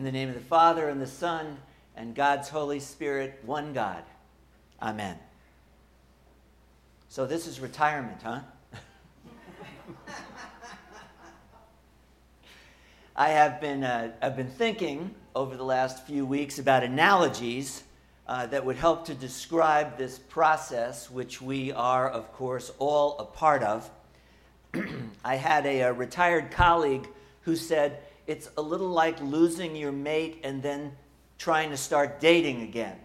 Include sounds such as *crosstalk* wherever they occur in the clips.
In the name of the Father, and the Son, and God's Holy Spirit, one God. Amen. So this is retirement, huh? *laughs* I have been, uh, I've been thinking over the last few weeks about analogies uh, that would help to describe this process, which we are, of course, all a part of. *clears throat* I had a, a retired colleague who said, It's a little like losing your mate and then trying to start dating again.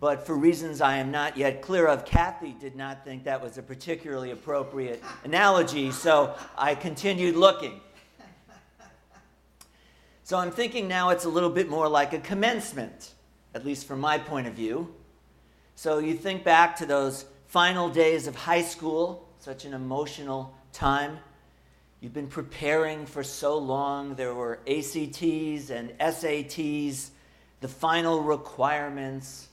But for reasons I am not yet clear of, Kathy did not think that was a particularly appropriate analogy, so I continued looking. So I'm thinking now it's a little bit more like a commencement, at least from my point of view. So you think back to those final days of high school, such an emotional time. You've been preparing for so long. There were ACTs and SATs, the final requirements.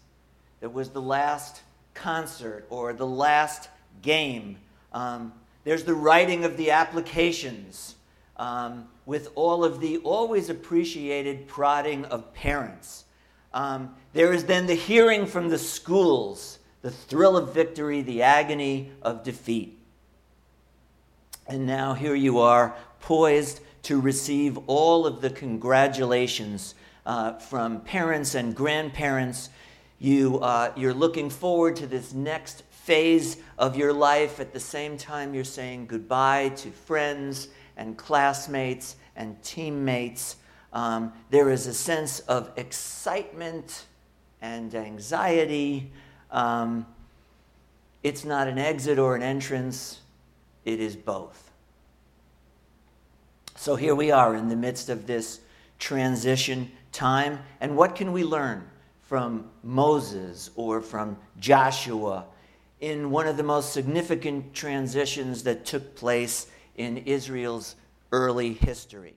There was the last concert or the last game. Um, there's the writing of the applications um, with all of the always appreciated prodding of parents. Um, there is then the hearing from the schools, the thrill of victory, the agony of defeat. And now here you are, poised to receive all of the congratulations uh, from parents and grandparents. You, uh, you're looking forward to this next phase of your life. At the same time, you're saying goodbye to friends and classmates and teammates. Um, there is a sense of excitement and anxiety. Um, it's not an exit or an entrance, it is both. So here we are in the midst of this transition time. And what can we learn from Moses or from Joshua in one of the most significant transitions that took place in Israel's early history.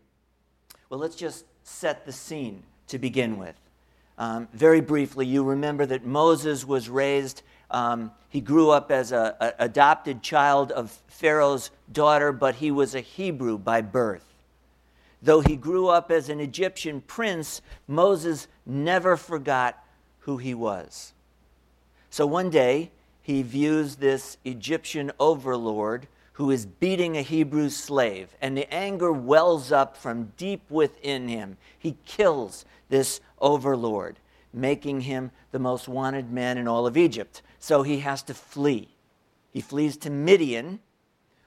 Well, let's just set the scene to begin with. Um, very briefly, you remember that Moses was raised, um, he grew up as an adopted child of Pharaoh's daughter, but he was a Hebrew by birth. Though he grew up as an Egyptian prince, Moses never forgot who he was. So one day, he views this Egyptian overlord who is beating a Hebrew slave, and the anger wells up from deep within him. He kills this overlord, making him the most wanted man in all of Egypt. So he has to flee. He flees to Midian,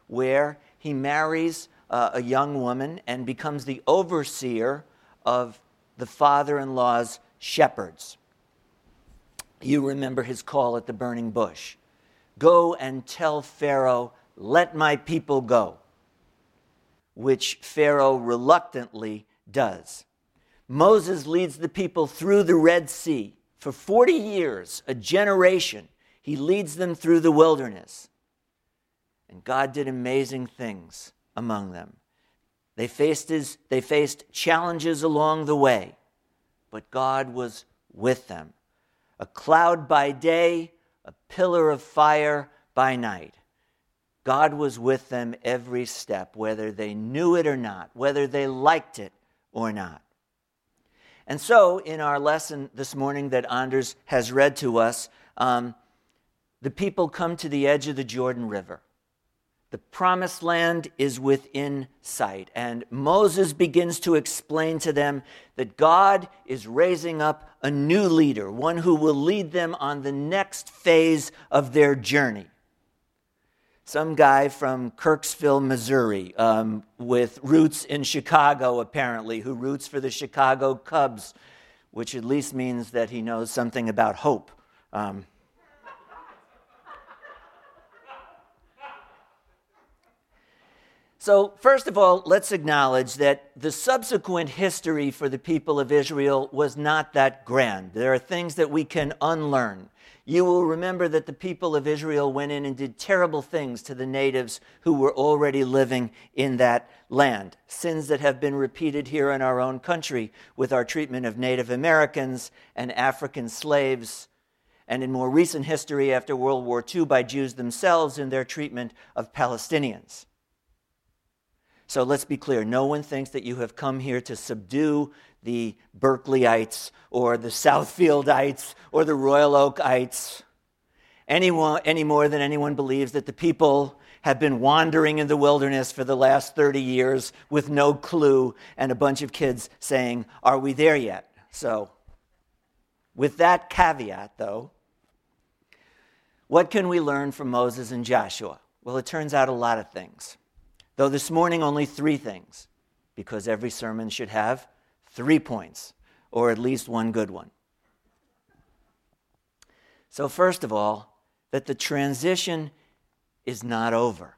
where he marries uh, a young woman and becomes the overseer of the father in law's shepherds. You remember his call at the burning bush Go and tell Pharaoh let my people go, which Pharaoh reluctantly does. Moses leads the people through the Red Sea. For 40 years, a generation, he leads them through the wilderness. And God did amazing things among them. They faced, his, they faced challenges along the way, but God was with them. A cloud by day, a pillar of fire by night. God was with them every step, whether they knew it or not, whether they liked it or not. And so, in our lesson this morning that Anders has read to us, um, the people come to the edge of the Jordan River. The promised land is within sight. And Moses begins to explain to them that God is raising up a new leader, one who will lead them on the next phase of their journey some guy from Kirksville, Missouri, um, with roots in Chicago, apparently, who roots for the Chicago Cubs, which at least means that he knows something about hope. Um, So, first of all, let's acknowledge that the subsequent history for the people of Israel was not that grand. There are things that we can unlearn. You will remember that the people of Israel went in and did terrible things to the natives who were already living in that land. Sins that have been repeated here in our own country with our treatment of Native Americans and African slaves, and in more recent history after World War II by Jews themselves in their treatment of Palestinians. So let's be clear no one thinks that you have come here to subdue the Berkleyites or the Southfieldites or the Royal Oakites anyone, any more than anyone believes that the people have been wandering in the wilderness for the last 30 years with no clue and a bunch of kids saying, Are we there yet? So, with that caveat, though, what can we learn from Moses and Joshua? Well, it turns out a lot of things. Though this morning, only three things, because every sermon should have three points, or at least one good one. So, first of all, that the transition is not over.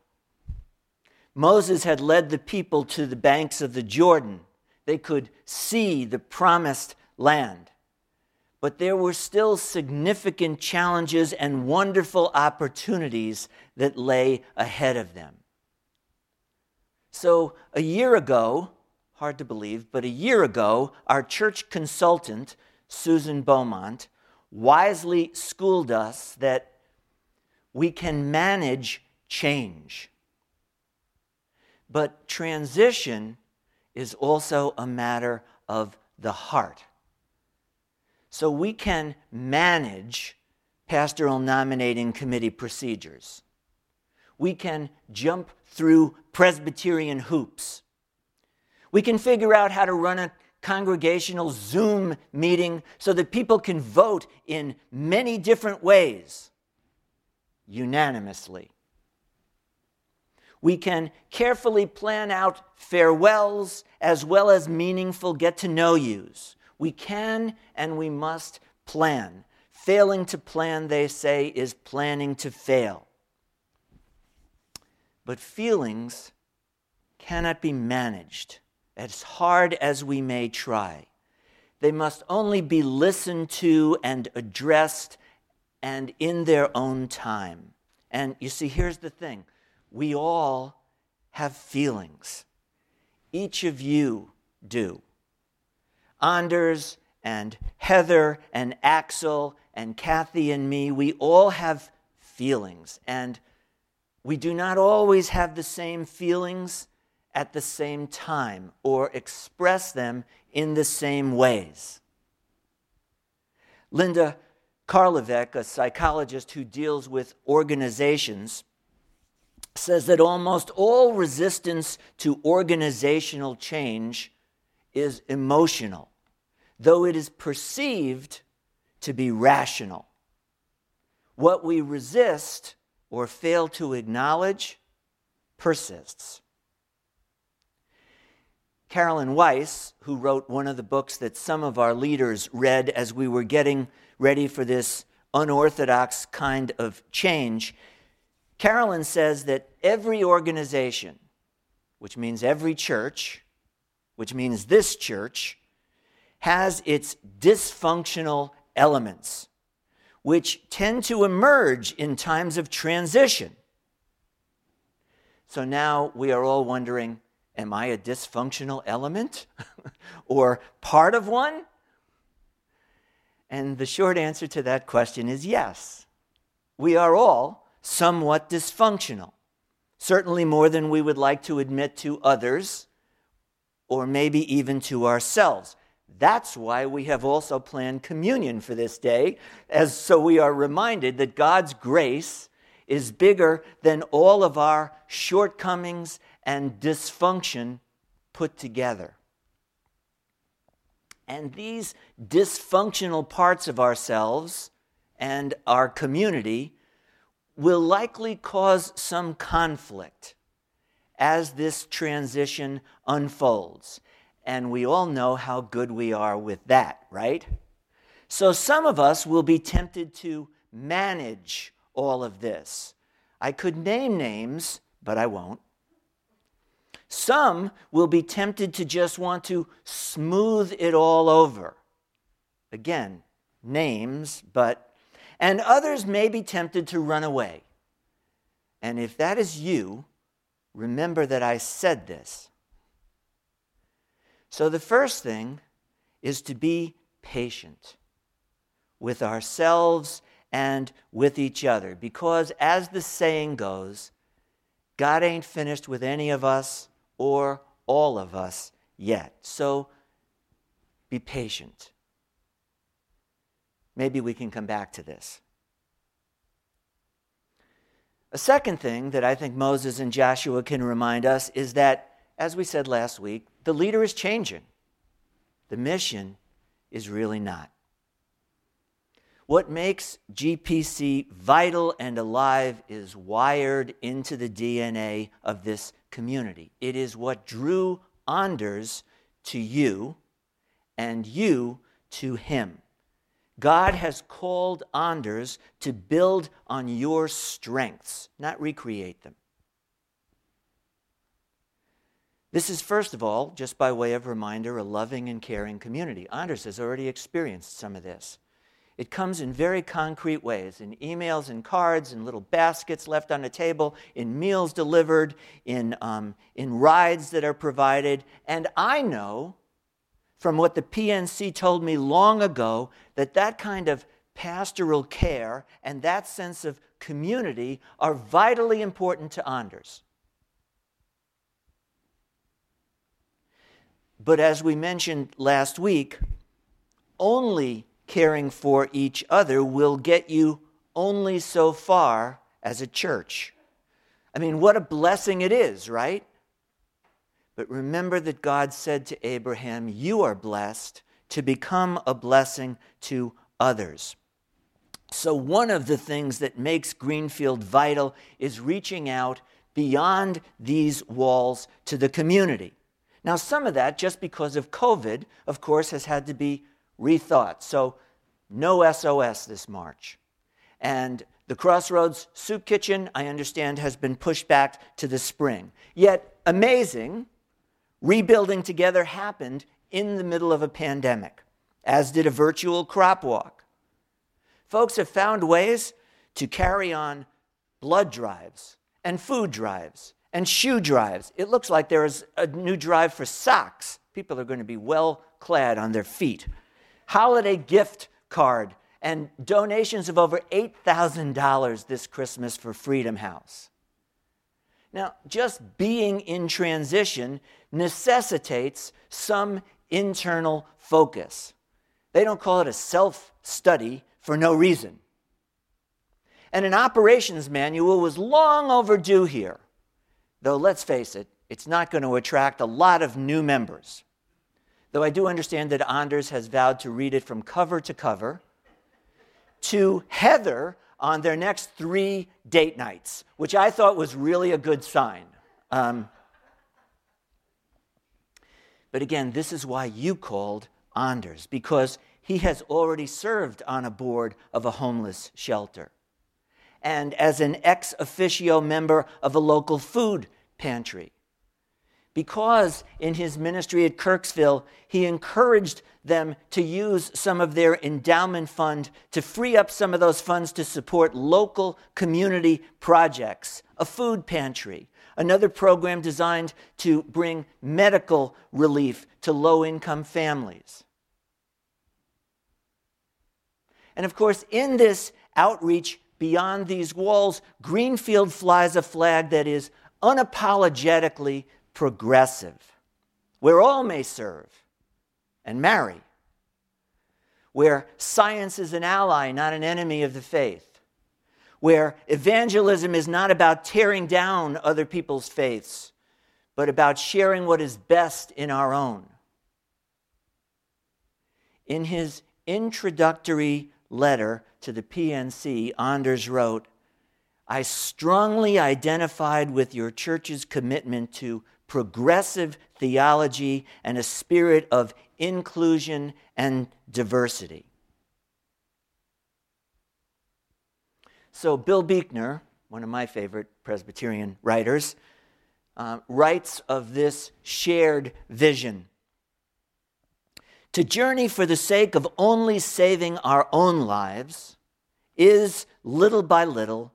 Moses had led the people to the banks of the Jordan. They could see the promised land. But there were still significant challenges and wonderful opportunities that lay ahead of them. So, a year ago, hard to believe, but a year ago, our church consultant, Susan Beaumont, wisely schooled us that we can manage change. But transition is also a matter of the heart. So we can manage pastoral nominating committee procedures. We can jump through Presbyterian hoops. We can figure out how to run a congregational Zoom meeting so that people can vote in many different ways unanimously. We can carefully plan out farewells as well as meaningful get to know yous. We can and we must plan. Failing to plan, they say, is planning to fail. But feelings cannot be managed as hard as we may try. They must only be listened to and addressed and in their own time. And you see, here's the thing we all have feelings. Each of you do. Anders and Heather and Axel and Kathy and me, we all have feelings. And we do not always have the same feelings at the same time or express them in the same ways. Linda Karlovic, a psychologist who deals with organizations, says that almost all resistance to organizational change is emotional, though it is perceived to be rational. What we resist or fail to acknowledge persists. Carolyn Weese, who wrote one of the books that some of our leaders read as we were getting ready for this unorthodox kind of change, Carolyn says that every organization, which means every church, which means this church, has its dysfunctional elements, which tend to emerge in times of transition. So now we are all wondering Am I a dysfunctional element *laughs* or part of one? And the short answer to that question is yes. We are all somewhat dysfunctional, certainly more than we would like to admit to others or maybe even to ourselves. That's why we have also planned communion for this day, as so we are reminded that God's grace is bigger than all of our shortcomings and dysfunction put together. And these dysfunctional parts of ourselves and our community will likely cause some conflict as this transition unfolds. And we all know how good we are with that, right? So some of us will be tempted to manage all of this. I could name names, but I won't. Some will be tempted to just want to smooth it all over. Again, names, but, and others may be tempted to run away. And if that is you, remember that I said this. So the first thing is to be patient with ourselves and with each other. Because as the saying goes, God ain't finished with any of us or all of us yet. So be patient. Maybe we can come back to this. A second thing that I think Moses and Joshua can remind us is that, as we said last week, the leader is changing. The mission is really not. What makes GPC vital and alive is wired into the DNA of this community. It is what drew Anders to you and you to him. God has called Anders to build on your strengths, not recreate them. This is, first of all, just by way of reminder, a loving and caring community. Anders has already experienced some of this. It comes in very concrete ways in emails and cards, in little baskets left on the table, in meals delivered, in, um, in rides that are provided. And I know from what the PNC told me long ago that that kind of pastoral care and that sense of community are vitally important to Anders. But as we mentioned last week, only caring for each other will get you only so far as a church. I mean, what a blessing it is, right? But remember that God said to Abraham, You are blessed to become a blessing to others. So, one of the things that makes Greenfield vital is reaching out beyond these walls to the community. Now, some of that, just because of COVID, of course, has had to be rethought. So, no SOS this March. And the Crossroads Soup Kitchen, I understand, has been pushed back to the spring. Yet, amazing, rebuilding together happened in the middle of a pandemic, as did a virtual crop walk. Folks have found ways to carry on blood drives and food drives and shoe drives. It looks like there is a new drive for socks. People are going to be well clad on their feet holiday gift card and donations of over $8,000 this Christmas for Freedom House. Now, just being in transition necessitates some internal focus. They don't call it a self study for no reason. And an operations manual was long overdue here, though let's face it, it's not going to attract a lot of new members though I do understand that Anders has vowed to read it from cover to cover, to Heather on their next three date nights, which I thought was really a good sign. Um, but again, this is why you called Anders, because he has already served on a board of a homeless shelter. And as an ex officio member of a local food pantry because in his ministry at Kirksville, he encouraged them to use some of their endowment fund to free up some of those funds to support local community projects, a food pantry, another program designed to bring medical relief to low income families. And of course, in this outreach beyond these walls, Greenfield flies a flag that is unapologetically progressive, where all may serve and marry, where science is an ally, not an enemy of the faith, where evangelism is not about tearing down other people's faiths, but about sharing what is best in our own. In his introductory letter to the PNC, Anders wrote, I strongly identified with your church's commitment to progressive theology and a spirit of inclusion and diversity. So, Bill Buechner, one of my favorite Presbyterian writers, uh, writes of this shared vision. To journey for the sake of only saving our own lives is, little by little,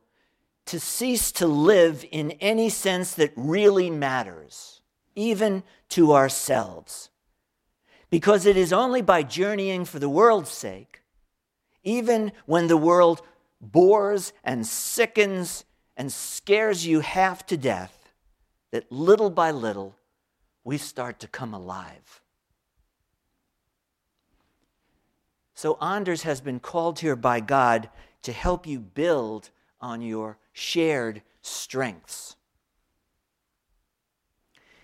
to cease to live in any sense that really matters, even to ourselves. Because it is only by journeying for the world's sake, even when the world bores and sickens and scares you half to death, that little by little we start to come alive. So, Anders has been called here by God to help you build on your shared strengths.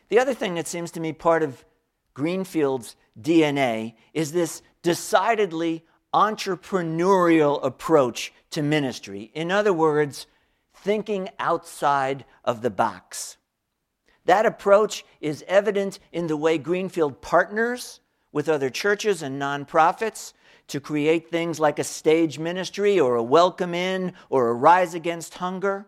The other thing that seems to me part of Greenfield's DNA is this decidedly entrepreneurial approach to ministry. In other words, thinking outside of the box. That approach is evident in the way Greenfield partners with other churches and nonprofits to create things like a stage ministry or a welcome in or a rise against hunger.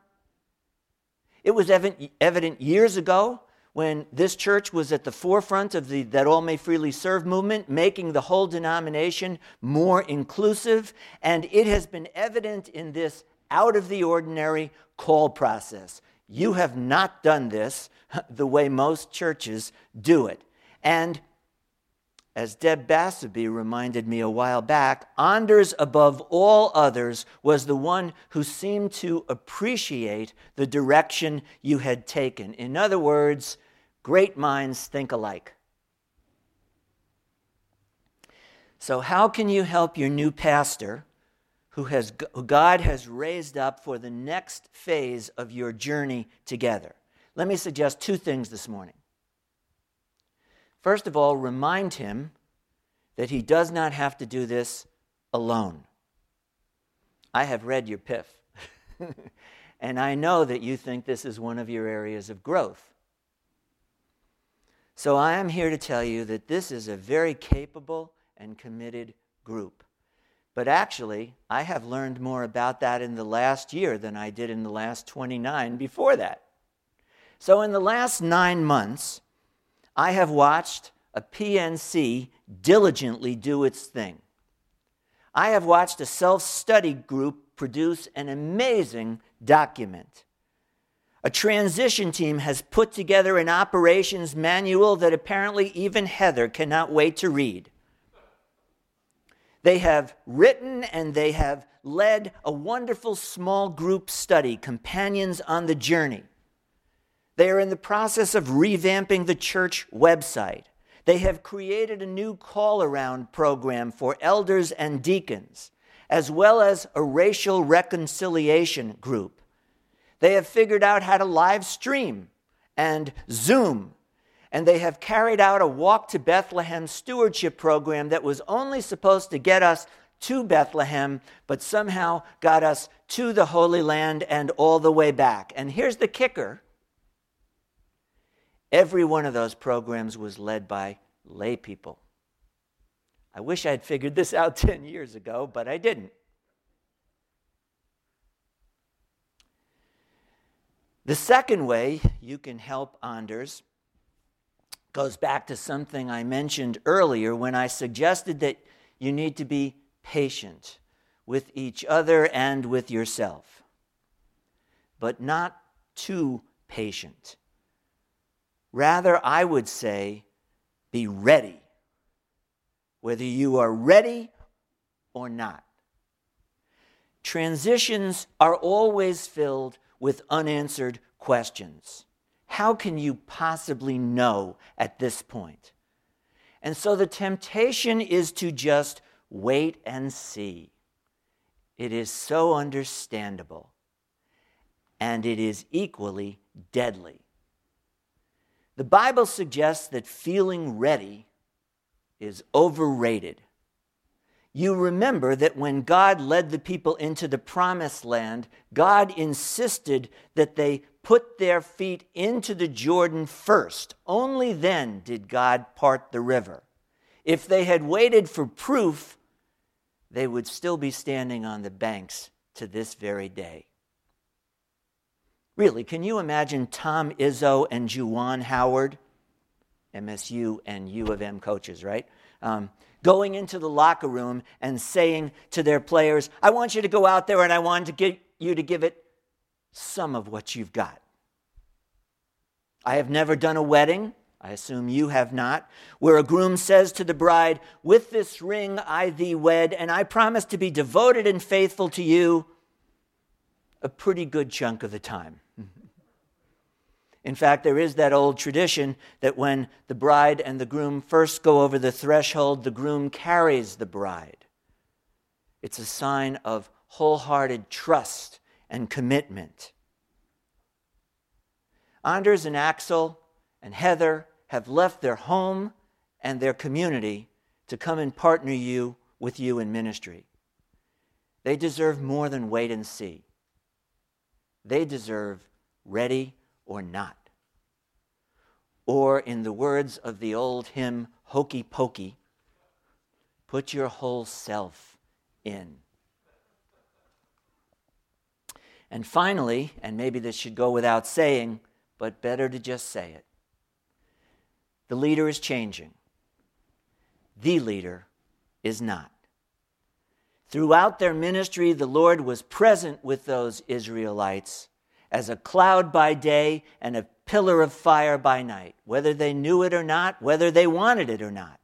It was evident years ago when this church was at the forefront of the That All May Freely Serve movement, making the whole denomination more inclusive. And it has been evident in this out of the ordinary call process. You have not done this *laughs* the way most churches do it. And as Deb Bassaby reminded me a while back, Anders, above all others, was the one who seemed to appreciate the direction you had taken. In other words, great minds think alike. So, how can you help your new pastor, who, has, who God has raised up for the next phase of your journey together? Let me suggest two things this morning. First of all, remind him that he does not have to do this alone. I have read your PIF, *laughs* and I know that you think this is one of your areas of growth. So I am here to tell you that this is a very capable and committed group. But actually, I have learned more about that in the last year than I did in the last 29 before that. So, in the last nine months, I have watched a PNC diligently do its thing. I have watched a self study group produce an amazing document. A transition team has put together an operations manual that apparently even Heather cannot wait to read. They have written and they have led a wonderful small group study, Companions on the Journey. They are in the process of revamping the church website. They have created a new call around program for elders and deacons, as well as a racial reconciliation group. They have figured out how to live stream and Zoom, and they have carried out a Walk to Bethlehem stewardship program that was only supposed to get us to Bethlehem, but somehow got us to the Holy Land and all the way back. And here's the kicker Every one of those programs was led by lay people. I wish I had figured this out *laughs* 10 years ago, but I didn't. The second way you can help Anders goes back to something I mentioned earlier when I suggested that you need to be patient with each other and with yourself, but not too patient. Rather, I would say, be ready, whether you are ready or not. Transitions are always filled with unanswered questions. How can you possibly know at this point? And so the temptation is to just wait and see. It is so understandable, and it is equally deadly. The Bible suggests that feeling ready is overrated. You remember that when God led the people into the promised land, God insisted that they put their feet into the Jordan first. Only then did God part the river. If they had waited for proof, they would still be standing on the banks to this very day. Really, can you imagine Tom Izzo and Juwan Howard, MSU and U of M coaches, right? Um, going into the locker room and saying to their players, I want you to go out there and I want to get you to give it some of what you've got. I have never done a wedding, I assume you have not, where a groom says to the bride, With this ring I thee wed, and I promise to be devoted and faithful to you a pretty good chunk of the time. In fact, there is that old tradition that when the bride and the groom first go over the threshold, the groom carries the bride. It's a sign of wholehearted trust and commitment. Anders and Axel and Heather have left their home and their community to come and partner you with you in ministry. They deserve more than wait and see. They deserve ready or not. Or, in the words of the old hymn, Hokey Pokey, put your whole self in. And finally, and maybe this should go without saying, but better to just say it the leader is changing. The leader is not. Throughout their ministry, the Lord was present with those Israelites as a cloud by day and a pillar of fire by night, whether they knew it or not, whether they wanted it or not.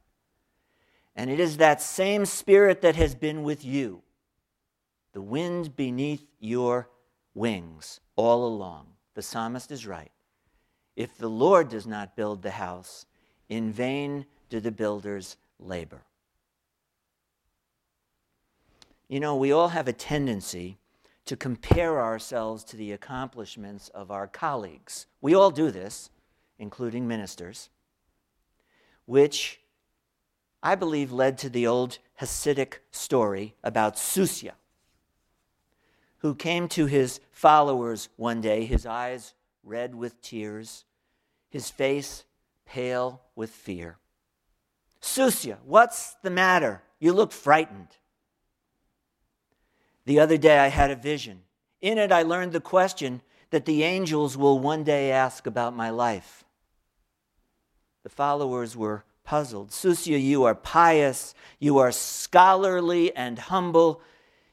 And it is that same spirit that has been with you, the wind beneath your wings all along. The psalmist is right. If the Lord does not build the house, in vain do the builders labor. You know, we all have a tendency to compare ourselves to the accomplishments of our colleagues. We all do this, including ministers, which I believe led to the old Hasidic story about Susia, who came to his followers one day, his eyes red with tears, his face pale with fear. Susia, what's the matter? You look frightened. The other day I had a vision. In it, I learned the question that the angels will one day ask about my life. The followers were puzzled. Susia, you are pious, you are scholarly and humble.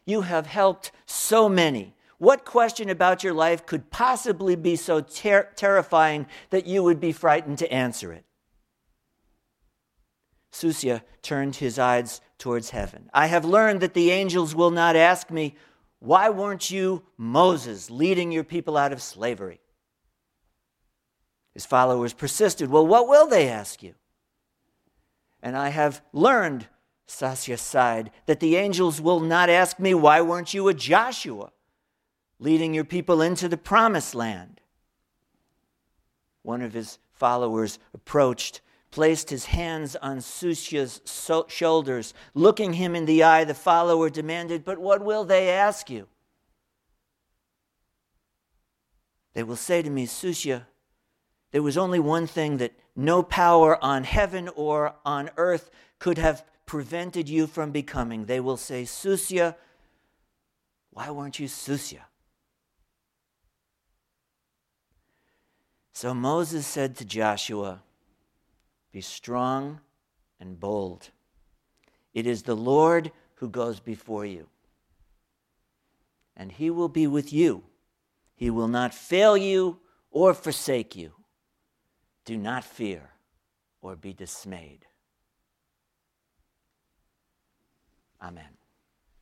You have helped so many. What question about your life could possibly be so ter- terrifying that you would be frightened to answer it? Susia turned his eyes towards heaven. I have learned that the angels will not ask me, Why weren't you Moses leading your people out of slavery? His followers persisted, Well, what will they ask you? And I have learned, Susia sighed, that the angels will not ask me, Why weren't you a Joshua leading your people into the promised land? One of his followers approached, placed his hands on Susia's so- shoulders. Looking him in the eye, the follower demanded, But what will they ask you? They will say to me, Susia, there was only one thing that no power on heaven or on earth could have prevented you from becoming. They will say, Susia, why weren't you Susia? So Moses said to Joshua, Be strong and bold. It is the Lord who goes before you, and he will be with you. He will not fail you or forsake you. Do not fear or be dismayed. Amen.